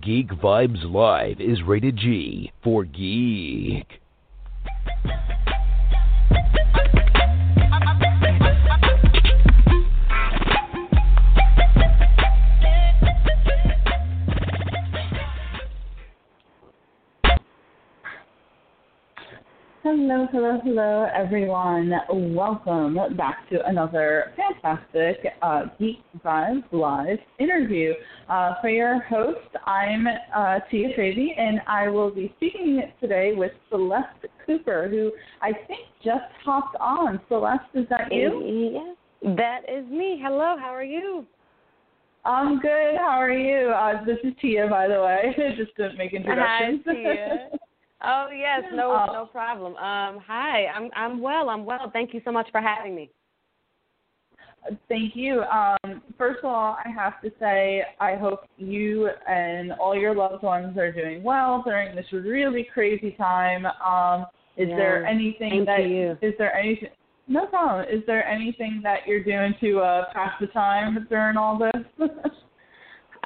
Geek Vibes Live is rated G for geek. Hello, hello, everyone. Welcome back to another fantastic uh, Geek Vibes Live interview. Uh, for your host, I'm uh, Tia Favy, and I will be speaking today with Celeste Cooper, who I think just hopped on. Celeste, is that you? Yeah, that is me. Hello, how are you? I'm good. How are you? Uh, this is Tia, by the way, just to make introductions. Hi, Tia. Oh yes, no Uh, no problem. Um hi, I'm I'm well, I'm well. Thank you so much for having me. Thank you. Um, first of all, I have to say I hope you and all your loved ones are doing well during this really crazy time. Um, is Yeah. there anything Thank that you. is there anything? No problem. Is there anything that you're doing to uh, pass the time during all this?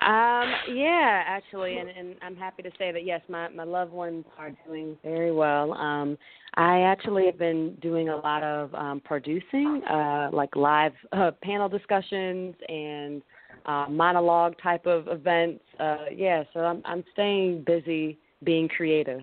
Um yeah, actually and, and I'm happy to say that yes, my, my loved ones are doing very well. Um I actually have been doing a lot of um producing, uh like live uh, panel discussions and uh monologue type of events. Uh yeah, so I'm I'm staying busy being creative.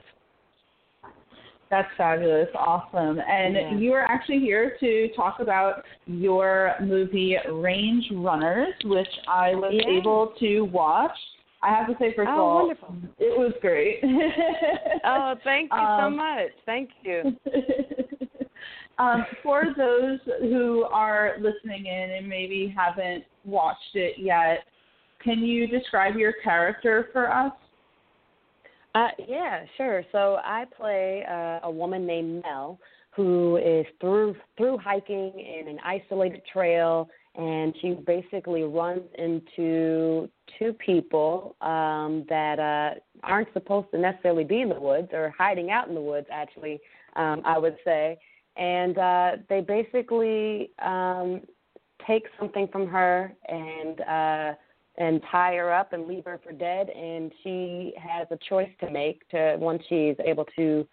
That's fabulous, awesome. And Yeah. you are actually here to talk about your movie Range Runners, which I was Yeah. able to watch. I have to say, first of Oh, all, wonderful. it was great. Oh, thank you so Um, much. Thank you. um, for those who are listening in and maybe haven't watched it yet, can you describe your character for us? Uh, yeah, sure. So I play uh, a woman named Mel who is through through hiking in an isolated trail, and she basically runs into two people um, that uh, aren't supposed to necessarily be in the woods or hiding out in the woods. Actually, um, I would say, and uh, they basically um, take something from her and. Uh, and tie her up and leave her for dead and she has a choice to make to once she's able to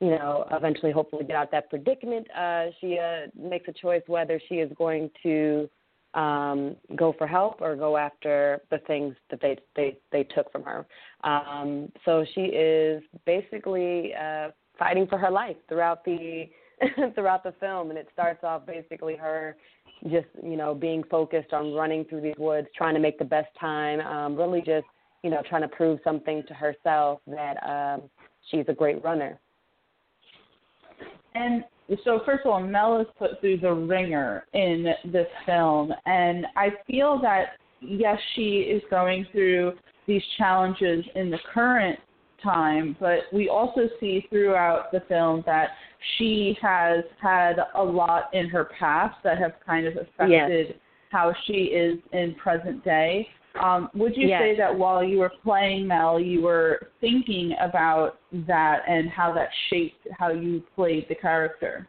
you know eventually hopefully get out that predicament uh she uh makes a choice whether she is going to um go for help or go after the things that they they they took from her. Um so she is basically uh fighting for her life throughout the throughout the film and it starts off basically her just you know being focused on running through these woods trying to make the best time um really just you know trying to prove something to herself that um she's a great runner. And so, first of all, Mel is put through the ringer in this film, and I feel that yes, she is going through these challenges in the current time, but we also see throughout the film that she has had a lot in her past that have kind of affected how she is in present day. Um, would you Yes. say that while you were playing Mel, you were thinking about that and how that shaped how you played the character?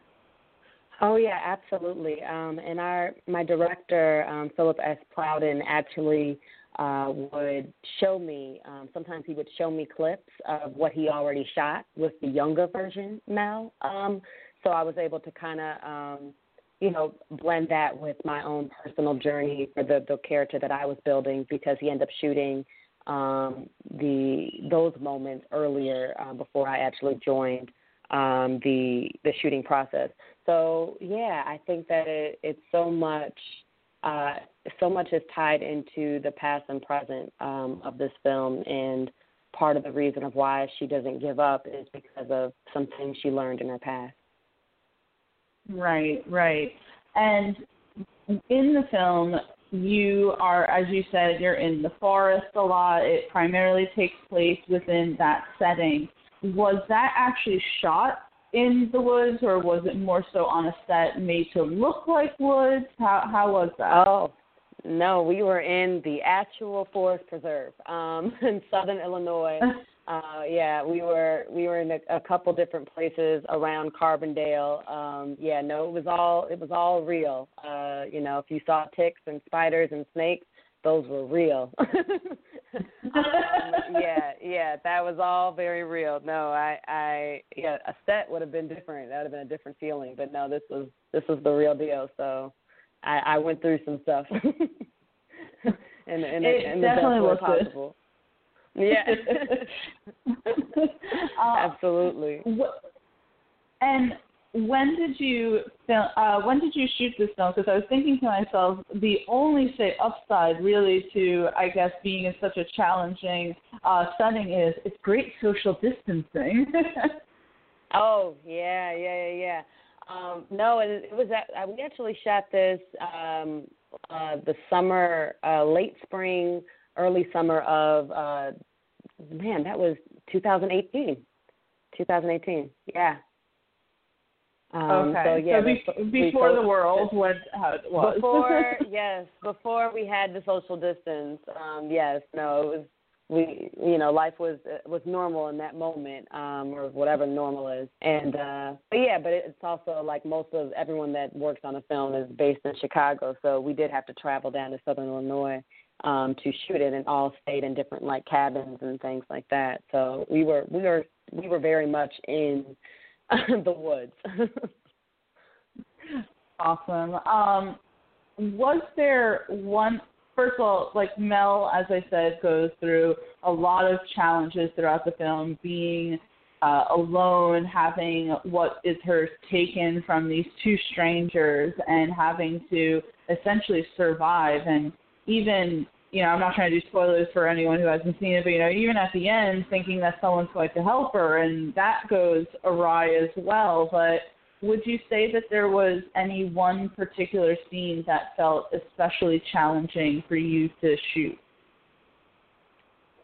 Oh yeah, absolutely. Um, and our my director um, Philip S. Plowden actually uh, would show me. Um, sometimes he would show me clips of what he already shot with the younger version Mel. Um, so I was able to kind of um, you know blend that with my own personal journey for the the character that I was building because he ended up shooting um, the those moments earlier uh, before I actually joined um, the the shooting process. So yeah, I think that it, it's so much uh, so much is tied into the past and present um, of this film, and part of the reason of why she doesn't give up is because of some things she learned in her past. Right, right. And in the film, you are, as you said, you're in the forest a lot. It primarily takes place within that setting. Was that actually shot in the woods, or was it more so on a set made to look like woods? How how was that? Oh, no, we were in the actual forest preserve um, in southern Illinois. Uh, yeah, we were we were in a, a couple different places around Carbondale. Um, yeah, no, it was all it was all real. Uh, you know, if you saw ticks and spiders and snakes, those were real. yeah, yeah, that was all very real. No, I, I, yeah, a set would have been different. That would have been a different feeling. But no, this was this was the real deal. So, I, I went through some stuff. and and it and definitely the best way possible. Yeah. uh, Absolutely. And when did you? Uh, when did you shoot this film? Because I was thinking to myself, the only say upside really to I guess being in such a challenging uh, setting is it's great social distancing. oh yeah, yeah, yeah, yeah. Um, no, it, it was uh, we actually shot this um, uh, the summer, uh, late spring, early summer of uh, man, that was 2018. 2018, yeah. Um, okay. So yeah, so be- before the world went how it was. Before yes, before we had the social distance. Um, yes, no, it was we you know life was was normal in that moment um or whatever normal is and uh but yeah but it's also like most of everyone that works on a film is based in chicago so we did have to travel down to southern illinois um to shoot it and all stayed in different like cabins and things like that so we were we were we were very much in the woods. awesome. Um, was there one? First of all, like Mel, as I said, goes through a lot of challenges throughout the film, being uh, alone, having what is hers taken from these two strangers, and having to essentially survive. And even you know, I'm not trying to do spoilers for anyone who hasn't seen it, but you know, even at the end, thinking that someone's going to help her, and that goes awry as well. But would you say that there was any one particular scene that felt especially challenging for you to shoot?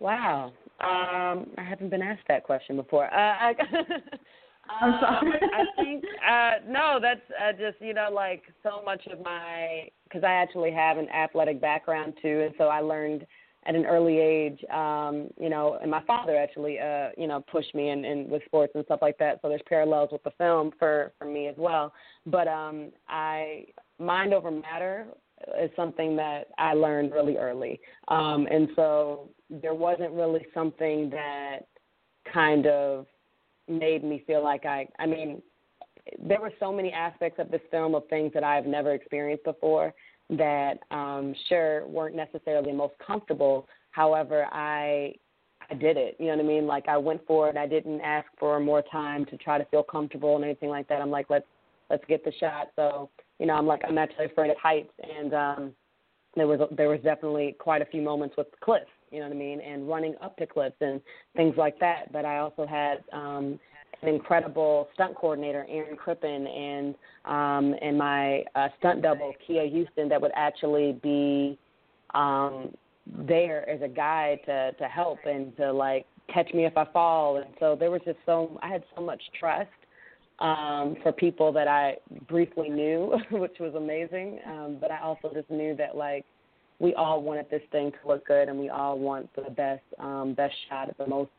Wow, um, I haven't been asked that question before. Uh, I, I'm sorry. Um, I think uh, no, that's uh, just you know like so much of my because I actually have an athletic background too, and so I learned at an early age, um, you know, and my father actually, uh, you know, pushed me in, in with sports and stuff like that. So there's parallels with the film for for me as well. But um, I mind over matter is something that I learned really early, um, and so there wasn't really something that kind of made me feel like I. I mean, there were so many aspects of this film of things that I've never experienced before that um sure weren't necessarily most comfortable. However, I I did it. You know what I mean? Like I went for it. I didn't ask for more time to try to feel comfortable and anything like that. I'm like, let's let's get the shot. So, you know, I'm like I'm actually afraid of heights and um there was there was definitely quite a few moments with cliffs, you know what I mean, and running up to cliffs and things like that. But I also had um an incredible stunt coordinator, Aaron Crippen, and um, and my uh, stunt double, Kia Houston, that would actually be um, there as a guide to to help and to like catch me if I fall. And so there was just so I had so much trust um, for people that I briefly knew, which was amazing. Um, but I also just knew that like we all wanted this thing to look good, and we all want the best um, best shot at the most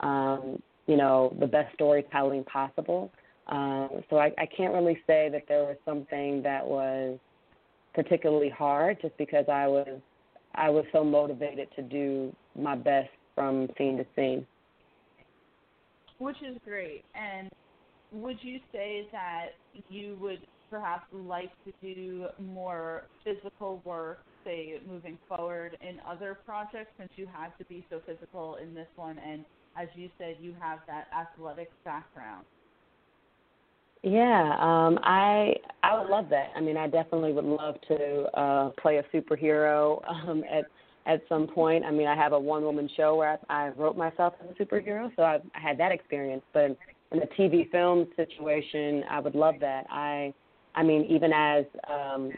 um, you know, the best storytelling possible. Um, so I, I can't really say that there was something that was particularly hard, just because I was I was so motivated to do my best from scene to scene. Which is great. And would you say that you would perhaps like to do more physical work, say moving forward in other projects, since you had to be so physical in this one and as you said, you have that athletic background. Yeah, um, I I would love that. I mean, I definitely would love to uh, play a superhero um, at at some point. I mean, I have a one woman show where I, I wrote myself as a superhero, so I've, I had that experience. But in a TV film situation, I would love that. I I mean, even as um,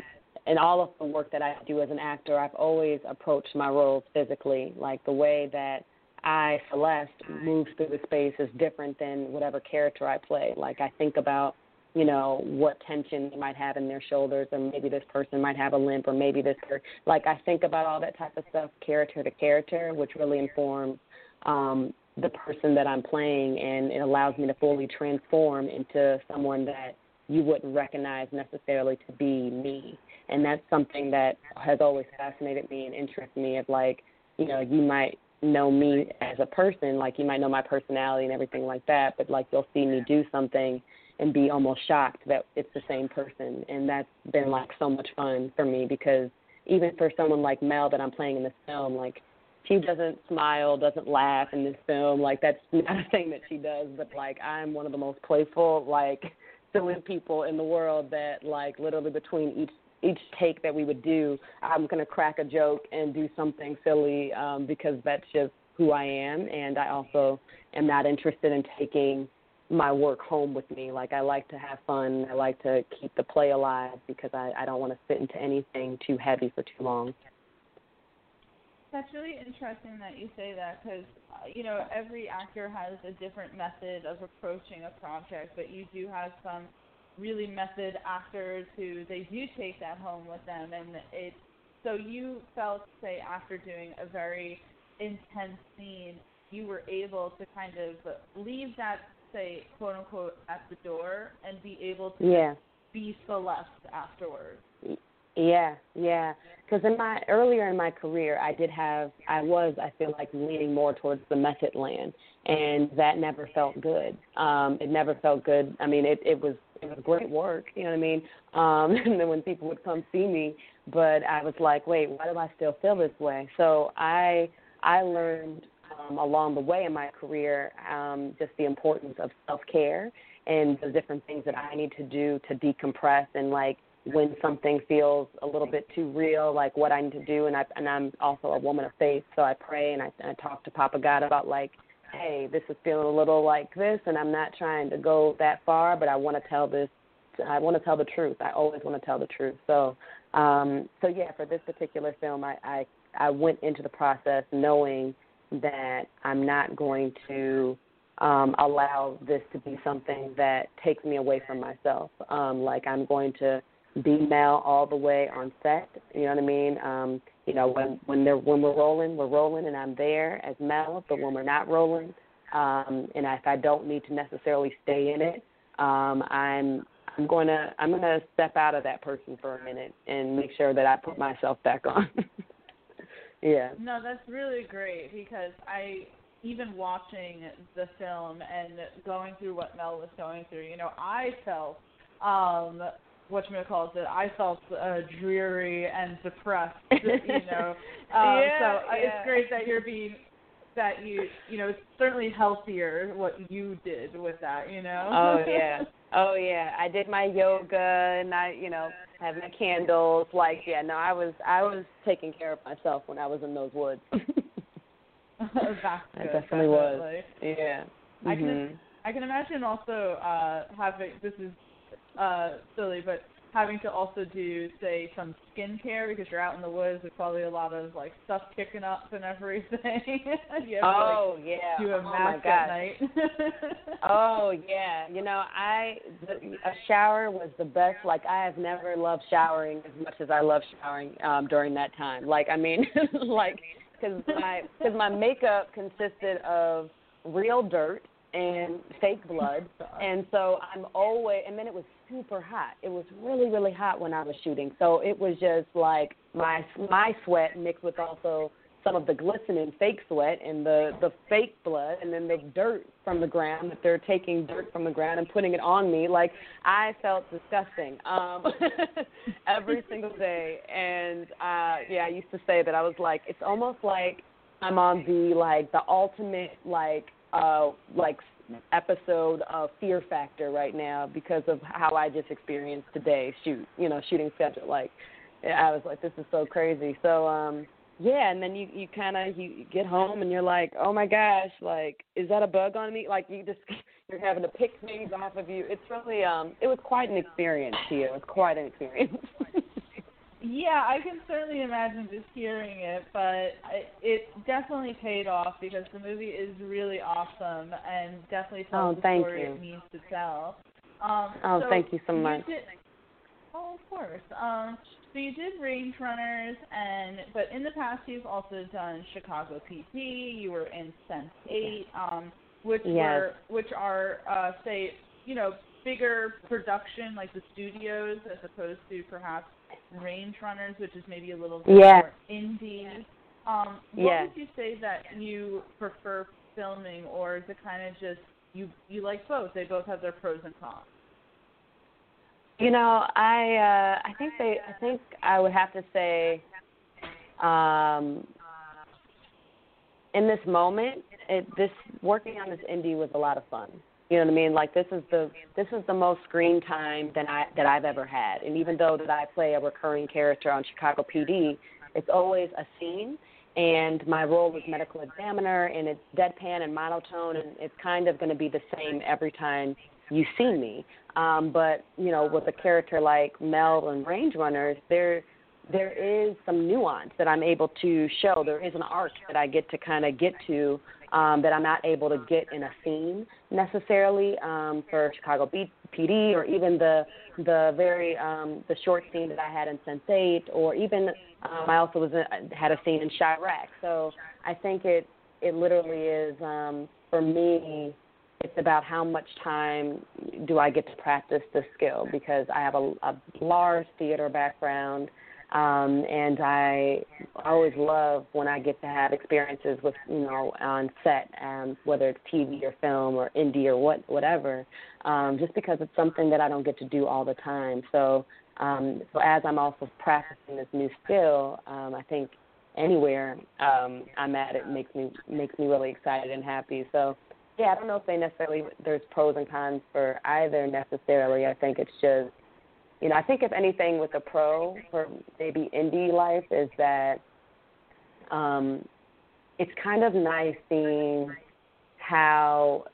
in all of the work that I do as an actor, I've always approached my roles physically, like the way that I, Celeste, moves through the space is different than whatever character I play. Like I think about, you know, what tension they might have in their shoulders, or maybe this person might have a limp, or maybe this per- like I think about all that type of stuff, character to character, which really informs um, the person that I'm playing, and it allows me to fully transform into someone that you wouldn't recognize necessarily to be me. And that's something that has always fascinated me and interested me. Of like, you know, you might know me as a person. Like you might know my personality and everything like that, but like you'll see me do something and be almost shocked that it's the same person. And that's been like so much fun for me because even for someone like Mel that I'm playing in this film, like she doesn't smile, doesn't laugh in this film. Like that's not a thing that she does. But like I'm one of the most playful, like silly people in the world that like literally between each each take that we would do, I'm gonna crack a joke and do something silly um, because that's just who I am. And I also am not interested in taking my work home with me. Like I like to have fun. I like to keep the play alive because I, I don't want to fit into anything too heavy for too long. That's really interesting that you say that because uh, you know every actor has a different method of approaching a project, but you do have some really method actors who they do take that home with them, and it. So you felt, say, after doing a very intense scene, you were able to kind of leave that say quote unquote at the door and be able to yeah. be Celeste afterwards. Yeah, yeah. Because in my earlier in my career, I did have I was I feel like leaning more towards the method land, and that never felt good. Um, it never felt good. I mean, it it was it was great work, you know what I mean? Um, and then when people would come see me, but I was like, wait, why do I still feel this way? So I I learned um, along the way in my career, um, just the importance of self care and the different things that I need to do to decompress and like when something feels a little bit too real, like what I need to do. And I and I'm also a woman of faith, so I pray and I, and I talk to Papa God about like, hey, this is feeling a little like this, and I'm not trying to go that far, but I want to tell this. I want to tell the truth. I always want to tell the truth. So, um, so yeah, for this particular film, I, I I went into the process knowing that I'm not going to um, allow this to be something that takes me away from myself. Um, like I'm going to be Mel all the way on set. You know what I mean? Um, you know, when when they're when we're rolling, we're rolling, and I'm there as Mel. But when we're not rolling, um, and if I don't need to necessarily stay in it, um, I'm I'm going to I'm going to step out of that person for a minute and make sure that I put myself back on. Yeah. No, that's really great because I even watching the film and going through what Mel was going through, you know, I felt um what you call it, I felt uh, dreary and depressed, you know. Um, yeah, so uh, yeah. it's great that you're being that you you know it's certainly healthier what you did with that you know. Oh yeah. Oh yeah. I did my yoga and i you know had my candles. Like yeah no i was i was taking care of myself when i was in those woods. That's I good, definitely was. yeah. I can Mhm. I can imagine also uh having this is uh silly but having to also do say some skincare because you're out in the woods there's probably a lot of like stuff kicking up and everything. you have oh to, like, yeah do a oh my mask at night. Oh yeah, you know I the, a shower was the best. Like I have never loved showering as much as I love showering um during that time. Like I mean, like because my because my makeup consisted of real dirt and fake blood, and so I'm always. And then it was super hot. It was really really hot when I was shooting. So it was just like my my sweat mixed with also some of the glistening fake sweat and the the fake blood and then the dirt from the ground that they're taking dirt from the ground and putting it on me like i felt disgusting um every single day and uh yeah i used to say that i was like it's almost like i'm on the like the ultimate like uh like episode of fear factor right now because of how i just experienced today. shoot you know shooting schedule like i was like this is so crazy so um yeah, and then you you kind of you, get home and you're like, oh my gosh, like is that a bug on me? Like you just you're having to pick things off of you. It's really um it was quite an experience here. It was quite an experience. Yeah, I can certainly imagine just hearing it, but it definitely paid off because the movie is really awesome and definitely tells Oh, the story you. it needs to tell. Um, Oh, so thank you so much. did, oh, of course. Um, so you did Range Runners, and but in the past you've also done Chicago PD. You were in Sense Eight, um, which Yes. were which are uh, say you know bigger production like the studios as opposed to perhaps Range Runners, which is maybe a little bit Yeah. more indie. Um, what Yes. would you say that you prefer filming, or is it kind of just you you like both? They both have their pros and cons. You know, I uh I think they I think I would have to say um in this moment, it this working on this indie was a lot of fun. You know what I mean? Like this is the this is the most screen time that I that I've ever had. And even though that I play a recurring character on Chicago PD, it's always a scene and my role is medical examiner and it's deadpan and monotone and it's kind of going to be the same every time you see me. Um, but you know, with a character like Mel and Range Runners, there there is some nuance that I'm able to show. There is an arc that I get to kind of get to um, that I'm not able to get in a scene necessarily um, for Chicago B- PD or even the the very um, the short scene that I had in Sense8, or even um, I also was in, had a scene in Chi-Raq. So I think it it literally is um, for me it's about how much time do I get to practice this skill because I have a, a large theater background um, and I always love when I get to have experiences with you know on set, um, whether it's TV or film or indie or what whatever, um, just because it's something that I don't get to do all the time. So um, so as I'm also practicing this new skill, um, I think anywhere um, I'm at it makes me makes me really excited and happy. So yeah, I don't know if they necessarily there's pros and cons for either necessarily. I think it's just you know, I think if anything with a pro for maybe indie life is that um it's kind of nice seeing how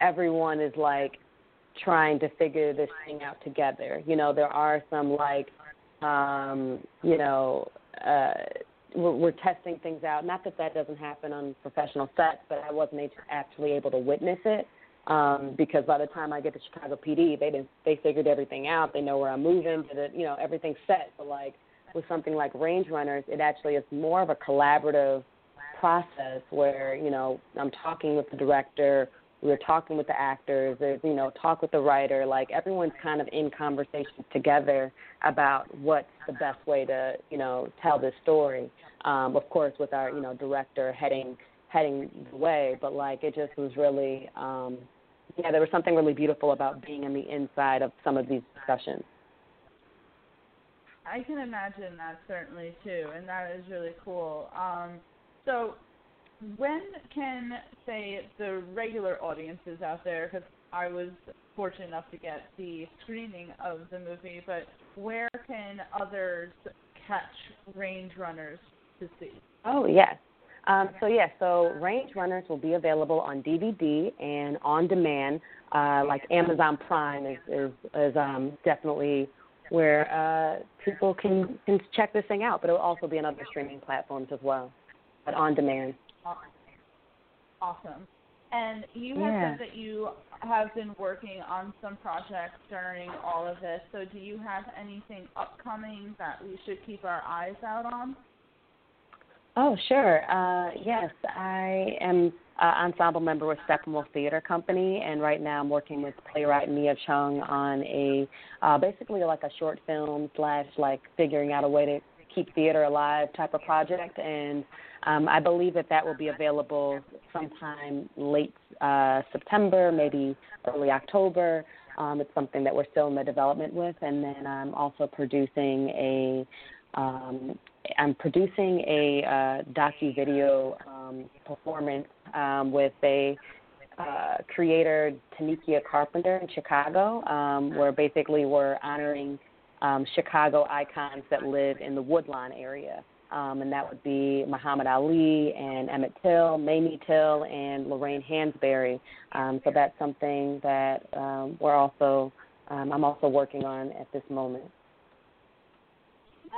everyone is like trying to figure this thing out together. You know, there are some like um, you know, uh we're, we're testing things out. Not that that doesn't happen on professional sets, but I wasn't actually able to witness it um, because by the time I get to Chicago PD, they didn't they figured everything out. They know where I'm moving. The, you know everything's set. But like with something like Range Runners, it actually is more of a collaborative process where you know I'm talking with the director, we're talking with the actors, there's you know talk with the writer. Like everyone's kind of in conversation together about what's the best way to you know tell this story. Um, of course, with our you know director heading heading the way, but like it just was really, um, yeah, there was something really beautiful about being in the inside of some of these discussions. I can imagine that certainly too, and that is really cool. Um, so, when can say the regular audiences out there? Because I was fortunate enough to get the screening of the movie, but where can others catch Range Runners to see? Oh yes, um, so yeah, so Range Runners will be available on DVD and on demand. Uh, like Amazon Prime is is, is um, definitely where uh, people can can check this thing out. But it will also be on other streaming platforms as well, but on demand. Awesome. And you have Yeah. said that you have been working on some projects during all of this. So do you have anything upcoming that we should keep our eyes out on? Oh, sure. Uh, yes, I am an ensemble member with Steppenwolf Theater Company, and right now I'm working with playwright Mia Chung on a uh, basically like a short film slash like figuring out a way to keep theater alive type of project. And um, I believe that that will be available sometime late uh, September, maybe early October. Um, it's something that we're still in the development with, and then I'm also producing a um, I'm producing a uh, docu video um, performance um, with a uh, creator, Tanikia Carpenter in Chicago, um, where basically we're honoring um, Chicago icons that live in the Woodlawn area. Um, and that would be Muhammad Ali and Emmett Till, Mamie Till, and Lorraine Hansberry. So that's something that we're also I'm also working on at this moment.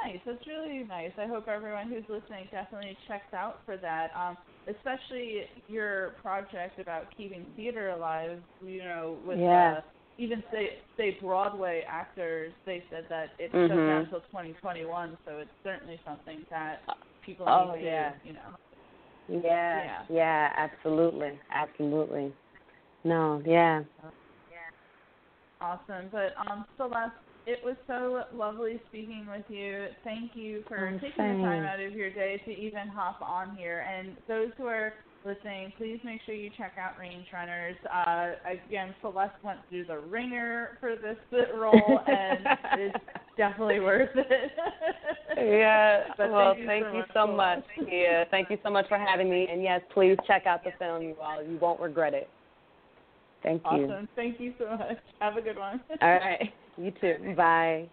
Nice. That's really nice. I hope everyone who's listening definitely checks out for that. Um, especially your project about keeping theater alive. You know, with Yeah. uh, even say say Broadway actors, they said that it's Mhm. shut down until 2021. So it's certainly something that people Oh, need to, you know. Yeah, Yeah. yeah, absolutely, absolutely. No, yeah. Yeah. Awesome. But um, Celeste, it was so lovely speaking with you. Thank you for Oh, taking same. the time out of your day to even hop on here. And those who are listening, please make sure you check out Range Runners. Uh, again, Celeste went through the ringer for this role, and it's definitely worth it. Yeah. But well, thank you so you much, so much. Celeste. Yeah. Thank you so much for having me. And yes, please check out the film, you all. You won't regret it. Thank you. Awesome. Thank you so much. Have a good one. All right. You too. Bye.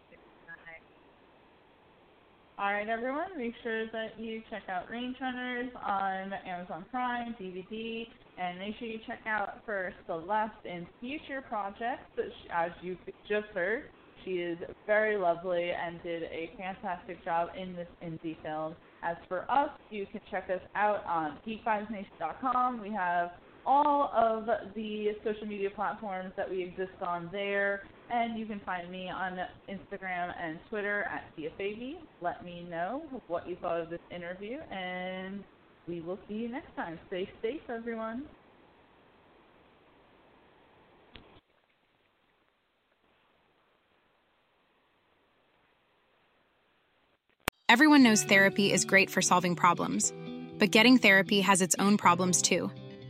All right, everyone, make sure that you check out Range Runners on Amazon Prime, DVD, and make sure you check out for Celeste and future projects. As you just heard, she is very lovely and did a fantastic job in this indie film. As for us, you can check us out on geekvibesnation.com. We have all of the social media platforms that we exist on there. And you can find me on Instagram and Twitter at TiaFaby. Let me know what you thought of this interview, and we will see you next time. Stay safe, everyone. Everyone knows therapy is great for solving problems, but getting therapy has its own problems too,